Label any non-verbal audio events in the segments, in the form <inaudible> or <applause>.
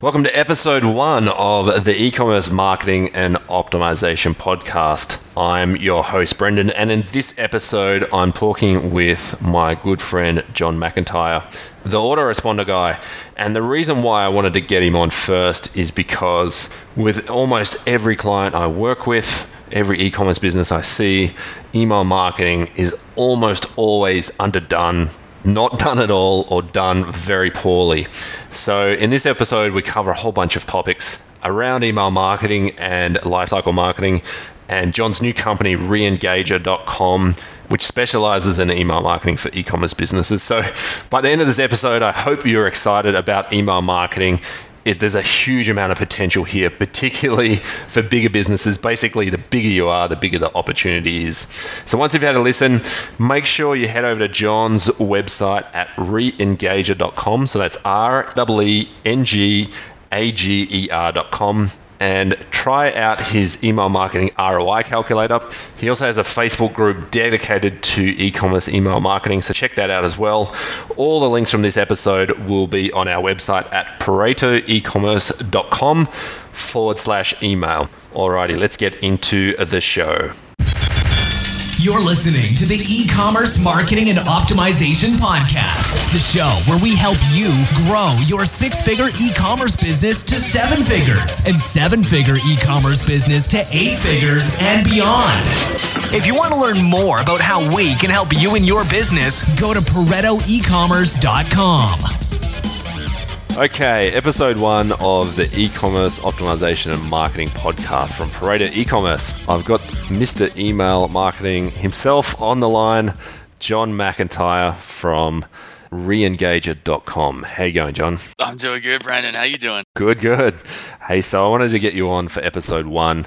Welcome to episode one of the e commerce marketing and optimization podcast. I'm your host, Brendan, and in this episode, I'm talking with my good friend, John McIntyre, the autoresponder guy. And the reason why I wanted to get him on first is because with almost every client I work with, every e commerce business I see, email marketing is almost always underdone not done at all or done very poorly. So, in this episode, we cover a whole bunch of topics around email marketing and lifecycle marketing, and John's new company, reengager.com, which specializes in email marketing for e commerce businesses. So, by the end of this episode, I hope you're excited about email marketing it, there's a huge amount of potential here, particularly <laughs> for bigger businesses. Basically, the bigger you are, the bigger the opportunity is. So once you've had a listen, make sure you head over to John's website at reengager.com. So that's R E E N G A G E R.com and try out his email marketing ROI calculator. He also has a Facebook group dedicated to e commerce email marketing, so check that out as well. All the links from this episode will be on our website at paretoecommerce.com forward slash email. Alrighty, let's get into the show. You're listening to the e commerce marketing and optimization podcast, the show where we help you grow your six figure e commerce business to seven figures and seven figure e commerce business to eight figures and beyond. If you want to learn more about how we can help you in your business, go to ParetoEcommerce.com. Okay, episode one of the e-commerce optimization and marketing podcast from Pareto E-commerce. I've got Mr. Email Marketing himself on the line, John McIntyre from reengager.com. How you going, John? I'm doing good, Brandon. How you doing? Good, good. Hey, so I wanted to get you on for episode one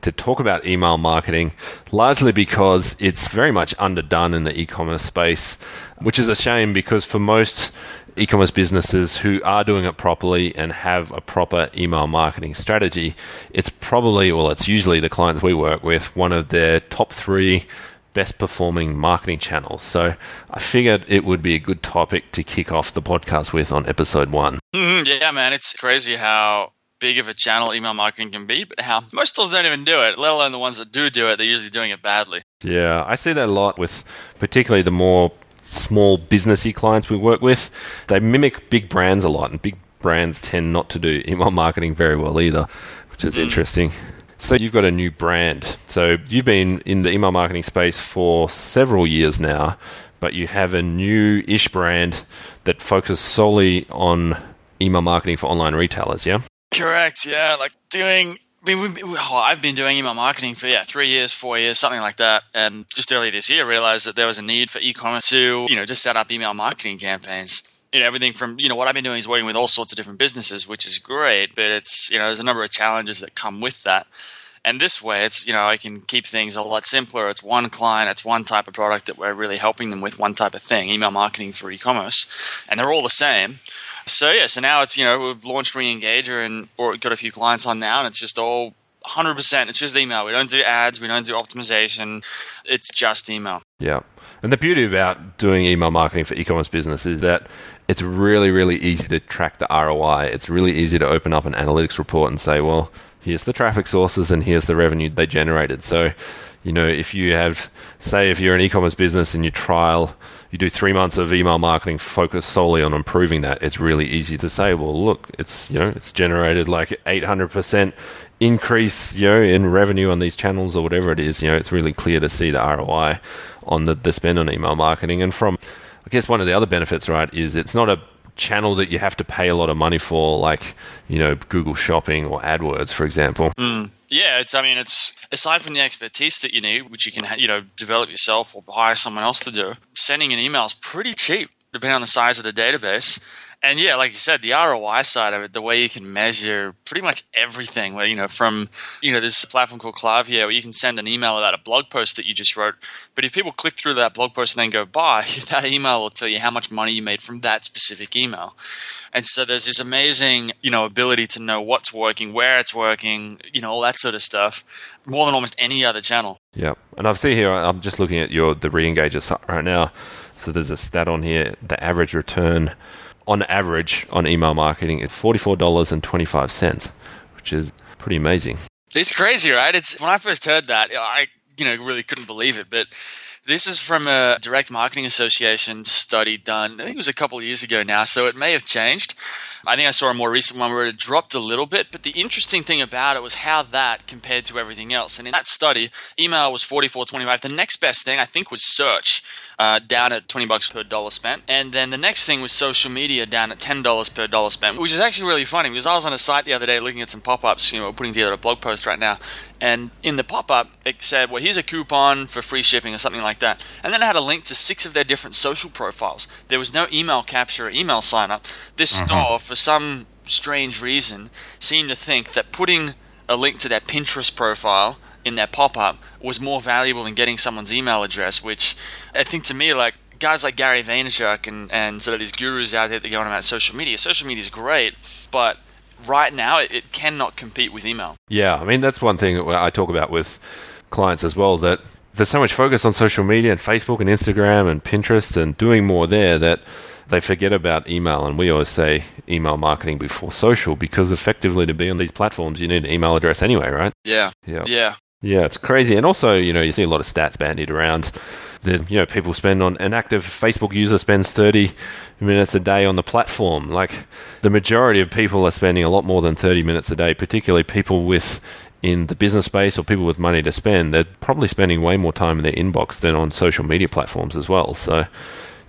to talk about email marketing, largely because it's very much underdone in the e-commerce space, which is a shame because for most e-commerce businesses who are doing it properly and have a proper email marketing strategy, it's probably, well, it's usually the clients we work with, one of their top three best performing marketing channels. So I figured it would be a good topic to kick off the podcast with on episode one. Mm-hmm, yeah, man, it's crazy how big of a channel email marketing can be, but how <laughs> most stores don't even do it, let alone the ones that do do it, they're usually doing it badly. Yeah, I see that a lot with particularly the more small businessy clients we work with, they mimic big brands a lot, and big brands tend not to do email marketing very well either, which is mm. interesting. So you've got a new brand. So you've been in the email marketing space for several years now, but you have a new-ish brand that focuses solely on email marketing for online retailers, yeah? Correct, yeah. Like doing oh, I've been doing email marketing for yeah three years, four years, something like that. And just earlier this year, I realized that there was a need for e-commerce to you know just set up email marketing campaigns. You know everything from you know what I've been doing is working with all sorts of different businesses, which is great. But it's you know there's a number of challenges that come with that. And this way, it's you know I can keep things a lot simpler. It's one client, it's one type of product that we're really helping them with, one type of thing, email marketing for e-commerce, and they're all the same. So yeah, so now it's you know we've launched Reengager and got a few clients on now, and it's just all 100%. It's just email. We don't do ads. We don't do optimization. It's just email. Yeah. And the beauty about doing email marketing for e-commerce business is that it's really, really easy to track the ROI. It's really easy to open up an analytics report and say, well, here's the traffic sources and here's the revenue they generated. So, you know, if you have, say, if you're an e-commerce business and you trial you do three months of email marketing focused solely on improving that, it's really easy to say, well, look, it's you know it's generated like 800% increase you know in revenue on these channels or whatever it is. You know, it's really clear to see the ROI on the, the spend on email marketing. And from, I guess one of the other benefits, right, is it's not a channel that you have to pay a lot of money for, like you know Google Shopping or AdWords, for example. Mm. Yeah, it's. I mean, it's aside from the expertise that you need, which you can you know develop yourself or hire someone else to do. Sending an email is pretty cheap, depending on the size of the database. And yeah, like you said, the ROI side of it, the way you can measure pretty much everything, where, you know, from, you know, a platform called Klaviyo where you can send an email about a blog post that you just wrote. But if people click through that blog post and then go buy, <laughs> that email will tell you how much money you made from that specific email. And so there's this amazing, you know, ability to know what's working, where it's working, you know, all that sort of stuff, more than almost any other channel. Yeah. And I've seen here, I'm just looking at your the Reengager site right now. So there's a stat on here, the average return on average on email marketing is $44.25, which is pretty amazing. It's crazy, right? It's when I first heard that, I you know really couldn't believe it, but this is from a Direct Marketing Association study done, I think it was a couple of years ago now, so it may have changed. I think I saw a more recent one where it dropped a little bit, but the interesting thing about it was how that compared to everything else. And in that study, email was 44.25. The next best thing I think was search, uh, down at 20 bucks per dollar spent. And then the next thing was social media down at $10 per dollar spent, which is actually really funny because I was on a site the other day looking at some pop-ups, you know, putting together a blog post right now. And in the pop-up, it said, well, here's a coupon for free shipping or something like that. And then it had a link to six of their different social profiles. There was no email capture or email sign up. This mm-hmm. store, for some strange reason, seemed to think that putting a link to their Pinterest profile in that pop-up was more valuable than getting someone's email address, which I think to me, like guys like Gary Vaynerchuk and, and sort of these gurus out there that go on about social media, social media is great, but right now it, it cannot compete with email. Yeah, I mean, that's one thing I talk about with clients as well, that there's so much focus on social media and Facebook and Instagram and Pinterest and doing more there that they forget about email. And we always say email marketing before social because effectively to be on these platforms, you need an email address anyway, right? Yeah. Yeah. Yeah. Yeah, it's crazy. And also, you know, you see a lot of stats bandied around that, you know, people spend on an active Facebook user spends 30 minutes a day on the platform. Like the majority of people are spending a lot more than 30 minutes a day, particularly people with in the business space or people with money to spend. They're probably spending way more time in their inbox than on social media platforms as well. So,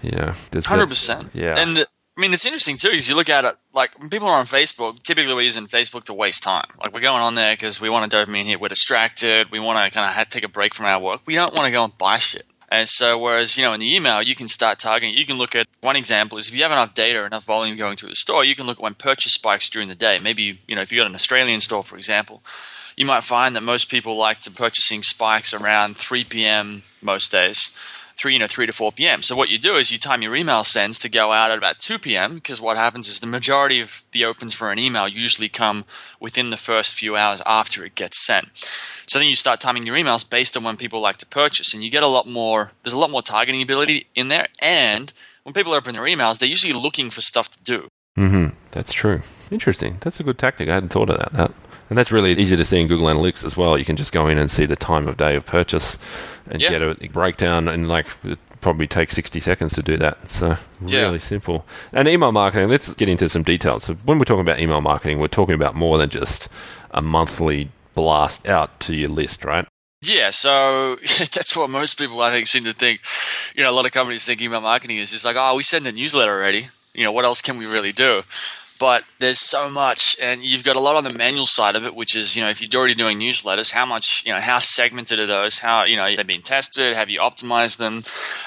you know, there's 100%. That, yeah. And the, I mean, it's interesting too because you look at it like when people are on Facebook. Typically, we're using Facebook to waste time. Like we're going on there because we want a dopamine hit. We're distracted. We want to kind of take a break from our work. We don't want to go and buy shit. And so, whereas you know, in the email, you can start targeting. You can look at one example is if you have enough data, enough volume going through the store, you can look at when purchase spikes during the day. Maybe you know, if you got an Australian store, for example, you might find that most people like to purchasing spikes around 3 p.m. most days three, you know, three to four p.m. So what you do is you time your email sends to go out at about two p.m. because what happens is the majority of the opens for an email usually come within the first few hours after it gets sent. So then you start timing your emails based on when people like to purchase, and you get a lot more. There's a lot more targeting ability in there, and when people open their emails, they're usually looking for stuff to do. Mm-hmm. That's true. Interesting. That's a good tactic. I hadn't thought of that. that. And that's really easy to see in Google Analytics as well. You can just go in and see the time of day of purchase and yeah. get a breakdown and like it probably takes 60 seconds to do that. So really yeah. simple. And email marketing, let's get into some details. So when we're talking about email marketing, we're talking about more than just a monthly blast out to your list, right? Yeah, so <laughs> that's what most people I think seem to think. You know, a lot of companies think email marketing is just like, oh, we send a newsletter already. You know, what else can we really do? But there's so much and you've got a lot on the manual side of it which is you know if you're already doing newsletters how much you know how segmented are those? How you know they've been tested? Have you optimized them?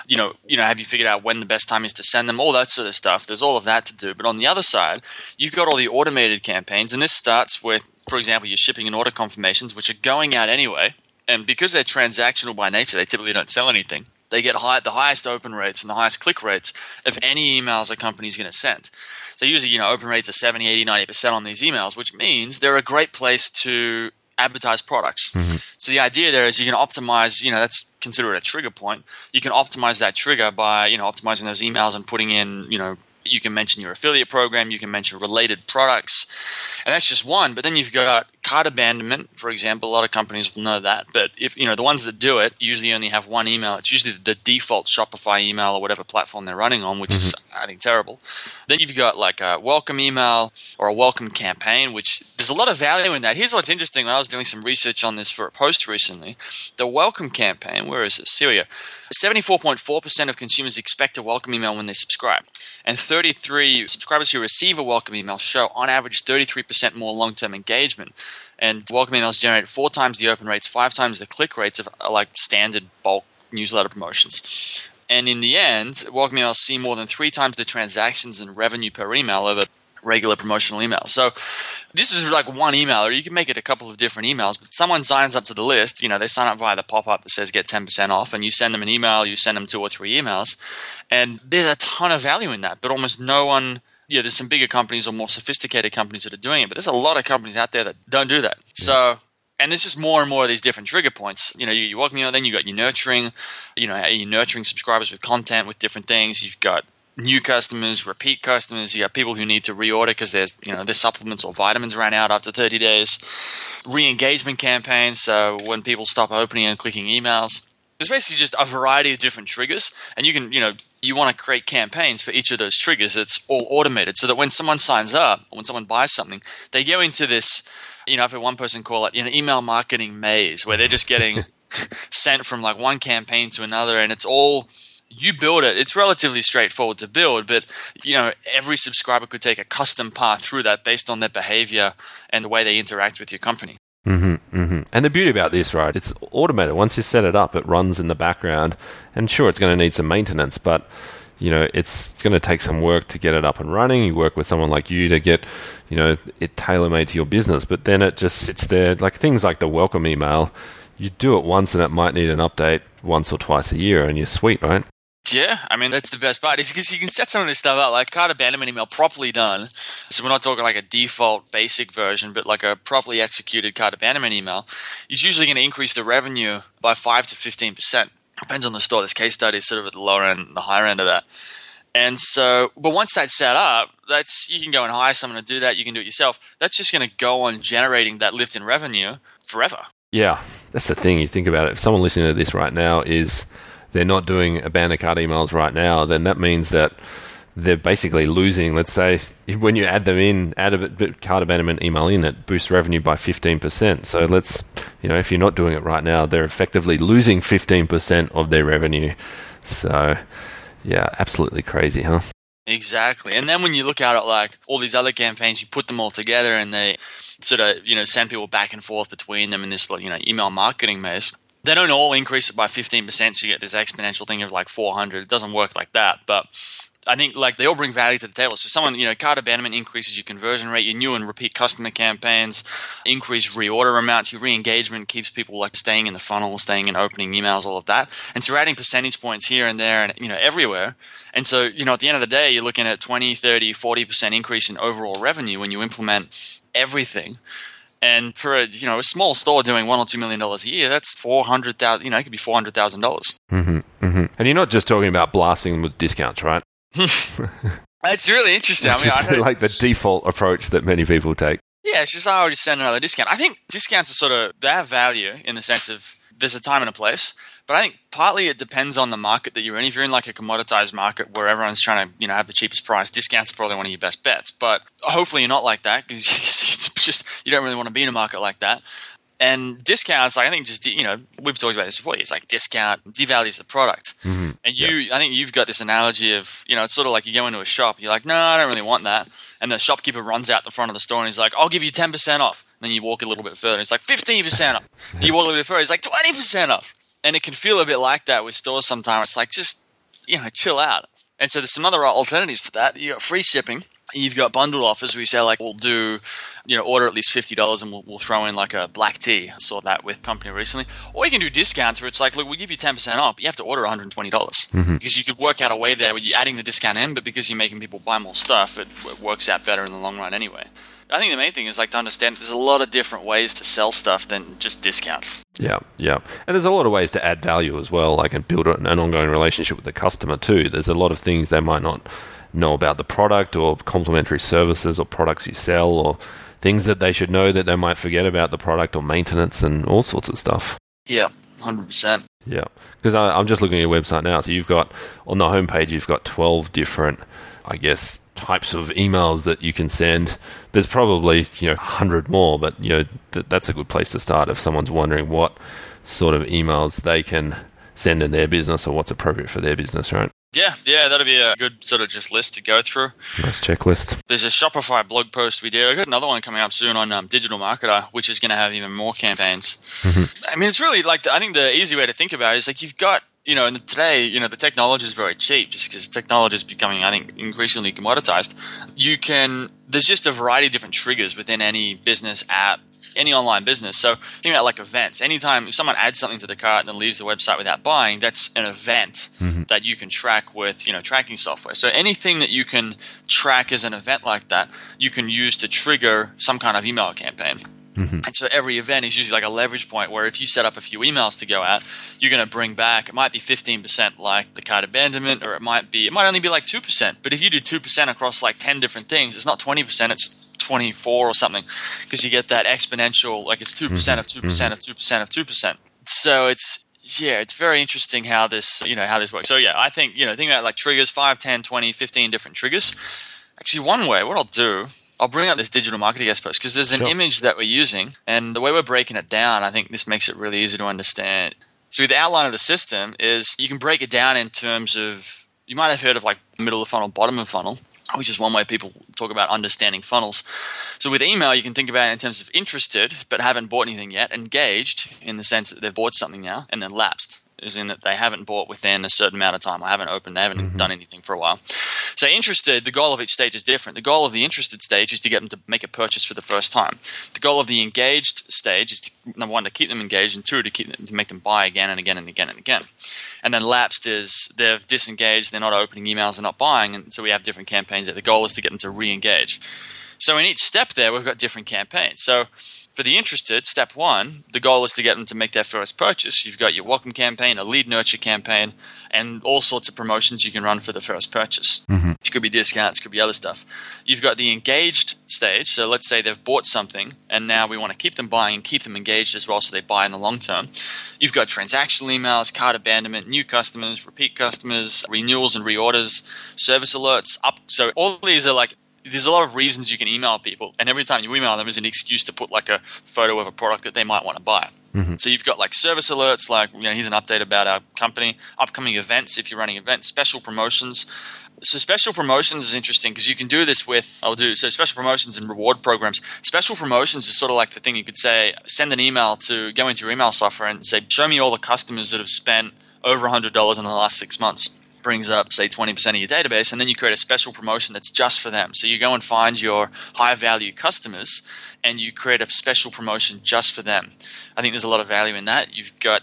You know you know have you figured out when the best time is to send them? All that sort of stuff. There's all of that to do. But on the other side you've got all the automated campaigns and this starts with for example your shipping and order confirmations which are going out anyway. And because they're transactional by nature they typically don't sell anything they get high, the highest open rates and the highest click rates of any emails a company is going to send so usually, you know, open rates are 70, 80, 90% on these emails, which means they're a great place to advertise products. Mm-hmm. So the idea there is you can optimize, you know, that's considered a trigger point. You can optimize that trigger by, you know, optimizing those emails and putting in, you know, you can mention your affiliate program, you can mention related products, and that's just one. But then you've got cart abandonment, for example. A lot of companies will know that, but if you know the ones that do it usually only have one email. It's usually the default Shopify email or whatever platform they're running on, which mm-hmm. is I think terrible. Then you've got like a welcome email or a welcome campaign, which there's a lot of value in that. Here's what's interesting: when I was doing some research on this for a post recently, the welcome campaign. Where is it? Syria. 74.4% of consumers expect a welcome email when they subscribe. And 33 subscribers who receive a welcome email show on average 33% more long term engagement. And welcome emails generate four times the open rates, five times the click rates of uh, like standard bulk newsletter promotions. And in the end, welcome emails see more than three times the transactions and revenue per email over regular promotional emails. So this is like one email, or you can make it a couple of different emails. But someone signs up to the list, you know, they sign up via the pop up that says get 10% off, and you send them an email, you send them two or three emails. And there's a ton of value in that, but almost no one. Yeah, there's some bigger companies or more sophisticated companies that are doing it, but there's a lot of companies out there that don't do that. So and there's just more and more of these different trigger points. You know, you, you welcome, you know, then you got your nurturing, you know, you're nurturing subscribers with content, with different things. You've got new customers, repeat customers. You got people who need to reorder because there's you know their supplements or vitamins ran out after 30 days. Re-engagement campaigns. So when people stop opening and clicking emails, there's basically just a variety of different triggers, and you can you know you want to create campaigns for each of those triggers. It's all automated so that when someone signs up, or when someone buys something, they go into this. You know, I've had one person call it an email marketing maze where they're just getting <laughs> sent from like one campaign to another, and it's all you build it. It's relatively straightforward to build, but you know every subscriber could take a custom path through that based on their behavior and the way they interact with your company. Mm-hmm, mm-hmm. And the beauty about this, right? It's automated. Once you set it up, it runs in the background, and sure, it's going to need some maintenance, but you know it's going to take some work to get it up and running. You work with someone like you to get you know it tailor made to your business, but then it just sits there. Like things like the welcome email, you do it once, and it might need an update once or twice a year, and you're sweet, right? Yeah, I mean that's the best part is because you can set some of this stuff up like cart abandonment email properly done. So we're not talking like a default basic version, but like a properly executed cart abandonment email is usually going to increase the revenue by five to fifteen percent. Depends on the store. This case study is sort of at the lower end, the higher end of that. And so, but once that's set up, that's you can go and hire someone to do that. You can do it yourself. That's just going to go on generating that lift in revenue forever. Yeah, that's the thing. You think about it. If someone listening to this right now is they're not doing abandoned cart emails right now, then that means that they're basically losing. Let's say <laughs> when you add them in, add a cart abandonment email in, it boosts revenue by 15%. So let's, you know, if you're not doing it right now, they're effectively losing 15% of their revenue. So, yeah, absolutely crazy, huh? Exactly. And then when you look at it like all these other campaigns, you put them all together and they sort of, you know, send people back and forth between them in this, you know, email marketing maze they don't all increase it by 15%, so you get this exponential thing of like 400. It doesn't work like that, but I think like they all bring value to the table. So someone, you know, cart abandonment increases your conversion rate, your new and repeat customer campaigns increase reorder amounts, your re-engagement keeps people like staying in the funnel, staying in opening emails, all of that. And so adding percentage points here and there and you know everywhere. And so, you know, at the end of the day, you're looking at 20, 30, 40% increase in overall revenue when you implement everything. And for a you know a small store doing one or two million dollars a year, that's four hundred thousand. You know, it could be four hundred thousand dollars. Mm-hmm, mm-hmm. And you're not just talking about blasting them with discounts, right? <laughs> <laughs> it's really interesting. It's I mean, like the default approach that many people take. Yeah, it's just I'll just send another discount. I think discounts are sort of they have value in the sense of there's a time and a place. But I think partly it depends on the market that you're in. If you're in like a commoditized market where everyone's trying to, you know, have the cheapest price, discounts are probably one of your best bets. But hopefully you're not like that because <laughs> just you don't really want to be in a market like that. And discounts, like I think, just you know, we've talked about this before. It's like discount devalues the product. Mm-hmm. And you, yeah. I think you've got this analogy of, you know, it's sort of like you go into a shop, you're like, no, I don't really want that, and the shopkeeper runs out the front of the store and he's like, I'll give you ten percent off. And then you walk a little bit further, it's like fifteen percent off. <laughs> you walk a little bit further, it's like twenty percent off. And it can feel a bit like that with stores sometimes. It's like just you know, chill out. And so there's some other alternatives to that. You got free shipping. You've got bundle offers. We say like we'll do, you know, order at least fifty dollars and we'll, we'll throw in like a black tea. I saw that with company recently. Or you can do discounts where it's like, look, we'll give you ten percent off, but you have to order one hundred and twenty dollars mm-hmm. because you could work out a way there where you're adding the discount in, but because you're making people buy more stuff, it, it works out better in the long run anyway. I think the main thing is like to understand there's a lot of different ways to sell stuff than just discounts. Yeah, yeah. And there's a lot of ways to add value as well, like and build an ongoing relationship with the customer too. There's a lot of things they might not know about the product or complementary services or products you sell or things that they should know that they might forget about the product or maintenance and all sorts of stuff. Yeah, 100%. Yeah, because I'm just looking at your website now. So you've got on the homepage, you've got 12 different, I guess, types of emails that you can send. There's probably you know 100 more, but you know th- that's a good place to start if someone's wondering what sort of emails they can send in their business or what's appropriate for their business, right? Yeah, yeah, that'll be a good sort of just list to go through. Nice checklist. There's a Shopify blog post we did. I got another one coming up soon on um, Digital Marketer, which is going to have even more campaigns. Mm-hmm. I mean, it's really like I think the easy way to think about it is like you've got you know, and today, you know, the technology is very cheap just because technology is becoming, I think, increasingly commoditized. You can, there's just a variety of different triggers within any business app, any online business. So think about like events. Anytime someone adds something to the cart and then leaves the website without buying, that's an event mm-hmm. that you can track with, you know, tracking software. So anything that you can track as an event like that, you can use to trigger some kind of email campaign. And so every event is usually like a leverage point where if you set up a few emails to go out, you're going to bring back, it might be 15% like the cart abandonment, or it might be, it might only be like 2%. But if you do 2% across like 10 different things, it's not 20%, it's 24 or something because you get that exponential, like it's 2% mm-hmm. percent of mm-hmm. 2% of 2% of 2%. So it's, yeah, it's very interesting how this, you know, how this works. So yeah, I think, you know, think about like triggers, 5, 10, 20, 15 different triggers. Actually, one way, what I'll do, I'll bring up this digital marketing guest post because there's an Sure. image that we're using, and the way we're breaking it down, I think this makes it really easy to understand. So the outline of the system is you can break it down in terms of you might have heard of like middle of funnel, bottom of funnel, which is one way people talk about understanding funnels. So with email, you can think about it in terms of interested but haven't bought anything yet, engaged in the sense that they've bought something now, and then lapsed, as in that they haven't bought within a certain amount of time. I haven't opened, they haven't mm-hmm. done anything for a while. So interested, the goal of each stage is different. The goal of the interested stage is to get them to make a purchase for the first time. The goal of the engaged stage is to, number one to keep them engaged, and two to keep them, to make them buy again and again and again and again. And then lapsed is they're disengaged, they're not opening emails, they're not buying, and so we have different campaigns. There. The goal is to get them to re-engage. So in each step there, we've got different campaigns. So for the interested, step one, the goal is to get them to make their first purchase. You've got your welcome campaign, a lead nurture campaign, and all sorts of promotions you can run for the first purchase. Mm-hmm. It could be discounts, could be other stuff. You've got the engaged stage. So let's say they've bought something, and now we want to keep them buying and keep them engaged as well, so they buy in the long term. You've got transactional emails, cart abandonment, new customers, repeat customers, renewals and reorders, service alerts. Up. So all these are like there's a lot of reasons you can email people, and every time you email them is an excuse to put like a photo of a product that they might want to buy. Mm-hmm. So you've got like service alerts, like you know, here's an update about our company, upcoming events if you're running events, special promotions. So special promotions is interesting because you can do this with I'll do so special promotions and reward programs. Special promotions is sort of like the thing you could say send an email to go into your email software and say show me all the customers that have spent over $100 in the last 6 months brings up say 20% of your database and then you create a special promotion that's just for them. So you go and find your high value customers and you create a special promotion just for them. I think there's a lot of value in that. You've got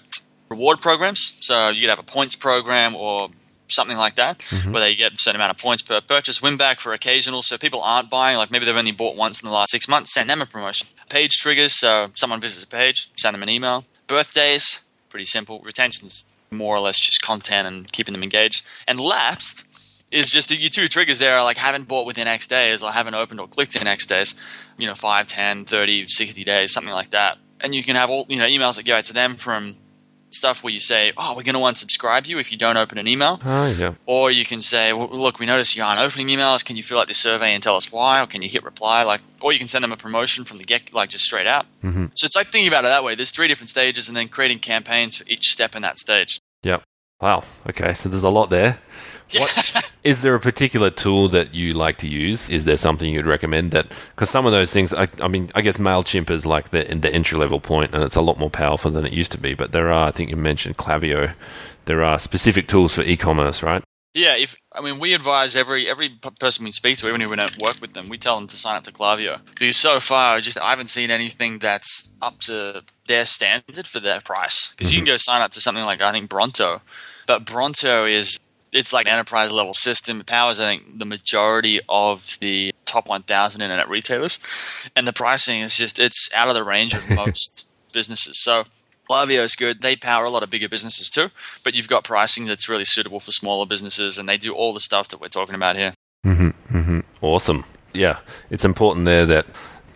reward programs. So you could have a points program or something like that mm-hmm. where they get a certain amount of points per purchase win back for occasional. So people aren't buying like maybe they've only bought once in the last six months send them a promotion. Page triggers. So someone visits a page send them an email. Birthdays pretty simple. Retention's more or less just content and keeping them engaged. And lapsed is just your two triggers there are like haven't bought within X days or haven't opened or clicked in X days, you know, 5, 10, 30, 60 days, something like that. And you can have all, you know, emails that go out to them from stuff where you say, oh, we're going to unsubscribe you if you don't open an email. Oh, yeah. Or you can say, well, look, we notice you aren't opening emails. Can you fill out this survey and tell us why? Or can you hit reply? Like, or you can send them a promotion from the get, like just straight out. Mm-hmm. So it's like thinking about it that way. There's three different stages, and then creating campaigns for each step in that stage. Wow. Okay. So there's a lot there. What is there a particular tool that you like to use? Is there something you'd recommend that? Because some of those things, I, I mean, I guess Mailchimp is like the the entry level point, and it's a lot more powerful than it used to be. But there are, I think you mentioned Klaviyo. There are specific tools for e-commerce, right? Yeah, if I mean, we advise every every person we speak to, even if we don't work with them, we tell them to sign up to Klaviyo. Because so far, just I haven't seen anything that's up to their standard for their price. Because you can mm-hmm. go sign up to something like I think Bronto, but Bronto is it's like an enterprise level system. It powers I think the majority of the top 1,000 internet retailers, and the pricing is just it's out of the range of <laughs> most businesses. So Klaviyo is good. They power a lot of bigger businesses too, but you've got pricing that's really suitable for smaller businesses, and they do all the stuff that we're talking about here. Mm-hmm, mm-hmm. Awesome. Yeah, it's important there that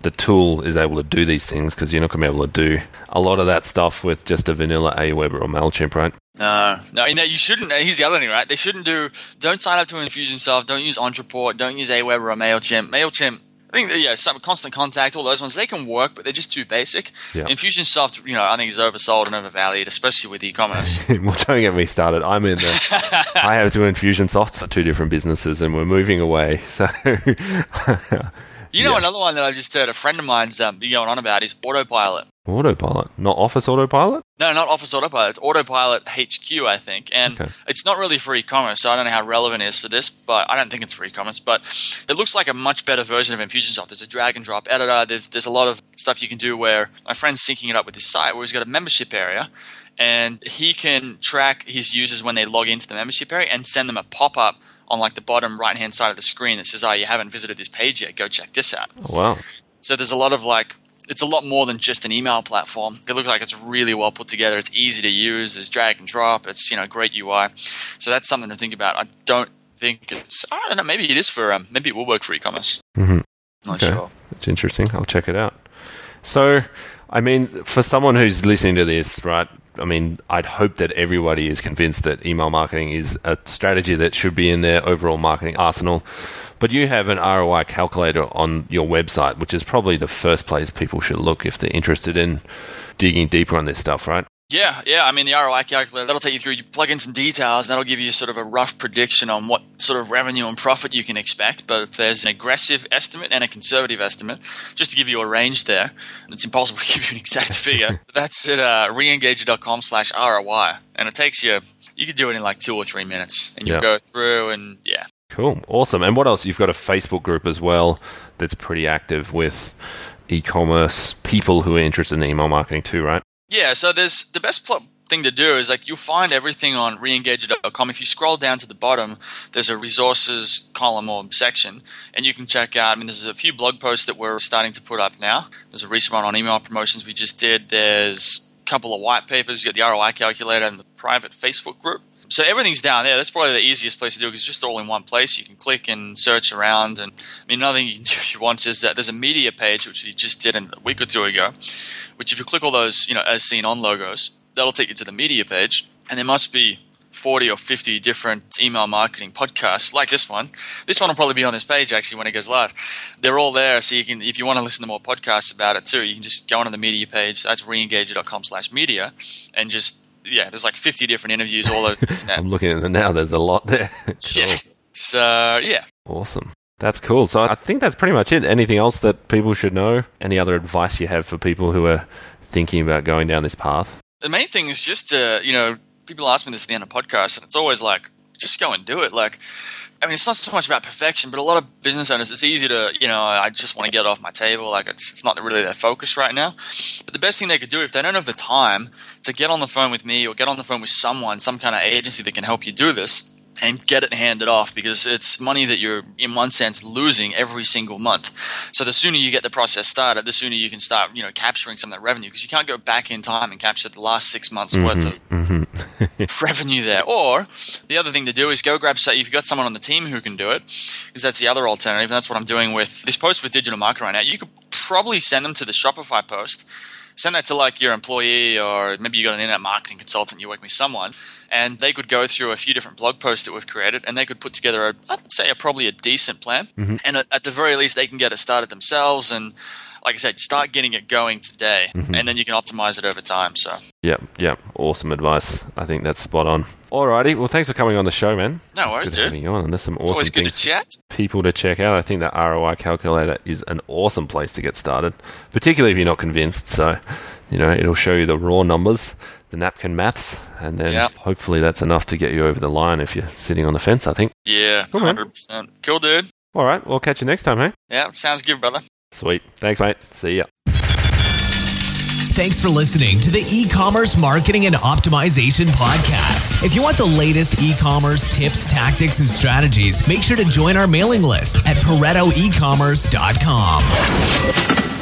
the tool is able to do these things because you're not going to be able to do a lot of that stuff with just a vanilla Aweber or Mailchimp, right? No, no, you know, you shouldn't. Here's the other thing, right? They shouldn't do. Don't sign up to Infusionsoft. Don't use Ontraport. Don't use Aweber or Mailchimp. Mailchimp. I think yeah, some constant contact, all those ones they can work, but they're just too basic. Yeah. Infusionsoft, you know, I think is oversold and overvalued, especially with e-commerce. <laughs> well, don't get me started. I'm in the. I have two Infusionsoft, two different businesses, and we're moving away. So, <laughs> You know, Yeah. another one that I've just heard a friend of mine's um, be going on about is Autopilot. autopilot, not Office Autopilot. No, not Office Autopilot. It's Autopilot HQ, I think. And Okay. it's not really for e-commerce, so I don't know how relevant it is for this, but I don't think it's for e-commerce. But it looks like a much better version of Infusionsoft. There's a drag and drop editor. There's, there's a lot of stuff you can do where my friend's syncing it up with his site where he's got a membership area and he can track his users when they log into the membership area and send them a pop-up on like the bottom right hand side of the screen that says, oh, you haven't visited this page yet. Go check this out. Wow. So there's a lot of like it's a lot more than just an email platform. It looks like it's really well put together. It's easy to use. There's drag and drop. It's you know great UI. So that's something to think about. I don't think it's. I don't know. Maybe it is for. Um, maybe it will work for e-commerce. Mm-hmm. Not Okay. sure. It's interesting. I'll check it out. So, I mean, for someone who's listening to this, right? I mean, I'd hope that everybody is convinced that email marketing is a strategy that should be in their overall marketing arsenal. But you have an ROI calculator on your website, which is probably the first place people should look if they're interested in digging deeper on this stuff, right? Yeah, yeah. I mean, the ROI calculator that'll take you through. You plug in some details, and that'll give you sort of a rough prediction on what sort of revenue and profit you can expect. But there's an aggressive estimate and a conservative estimate, just to give you a range there. And it's impossible <laughs> to give you an exact figure. <laughs> That's at uh, reengager.com/slash ROI, and it takes you. You could do it in like two or three minutes, and you Yeah. go through and yeah, Cool. Awesome. And what else? You've got a Facebook group as well that's pretty active with e commerce people who are interested in email marketing too, right? Yeah, so there's the best pl- thing to do is like you'll find everything on reengager.com. If you scroll down to the bottom, there's a resources column or section, and you can check out. I mean, there's a few blog posts that we're starting to put up now. There's a recent one on email promotions we just did. There's a couple of white papers. You got the ROI calculator and the private Facebook group. So everything's down there. That's probably the easiest place to do because it's just all in one place. You can click and search around. And I mean, another thing you can do <laughs> if you want is that there's a media page which we just did a week or two ago, which if you click all those, you know, as seen on logos, that'll take you to the media page. And there must be 40 or 50 different email marketing podcasts like this one. This one will probably be on this page actually when it goes live. They're all there. So you can, if you want to listen to more podcasts about it too, you can just go onto the media page. That's reengager.com slash media and just, yeah, there's like 50 different interviews all over the <laughs> internet. I'm looking at it now. There's a lot there. cool. <laughs> Yeah. So, yeah. Awesome. That's cool. So I think that's pretty much it. Anything else that people should know? Any other advice you have for people who are thinking about going down this path? the main thing is just to you know people ask me this at the end of podcasts and it's always like just go and do it like i mean it's not so much about perfection but a lot of business owners it's easy to you know i just want to get it off my table like it's, it's not really their focus right now but the best thing they could do if they don't have the time to get on the phone with me or get on the phone with someone some kind of agency that can help you do this and get it handed off because it's money that you're in one sense losing every single month. So the sooner you get the process started, the sooner you can start, you know, capturing some of that revenue because you can't go back in time and capture the last six months mm-hmm, worth of mm-hmm. <laughs> revenue there. Or the other thing to do is go grab say if you've got someone on the team who can do it, because that's the other alternative. And that's what I'm doing with this post with digital marketing right now. You could probably send them to the Shopify post. Send that to like your employee, or maybe you got an internet marketing consultant. you work with someone, and they could go through a few different blog posts that we've created, and they could put together, a, I'd say, a, probably a decent plan. Mm-hmm. And at, at the very least, they can get it started themselves. And like I said, start getting it going today, mm-hmm. and then you can optimize it over time. So Yep, yep. Awesome advice. I think that's spot on. Alrighty. Well, thanks for coming on the show, man. No worries, good dude. having you on. And there's some awesome always good to chat. people to check out. I think that ROI calculator is an awesome place to get started, particularly if you're not convinced. So, you know, it'll show you the raw numbers, the napkin maths, and then Yep. hopefully that's enough to get you over the line if you're sitting on the fence, I think. Yeah, Cool, man. hundred percent. Cool, dude. All right. We'll catch you next time, hey? Yeah, sounds good, brother. Sweet. Thanks, mate. See ya. Thanks for listening to the e-commerce marketing and optimization podcast. If you want the latest e-commerce tips, tactics, and strategies, make sure to join our mailing list at paretoecommerce.com.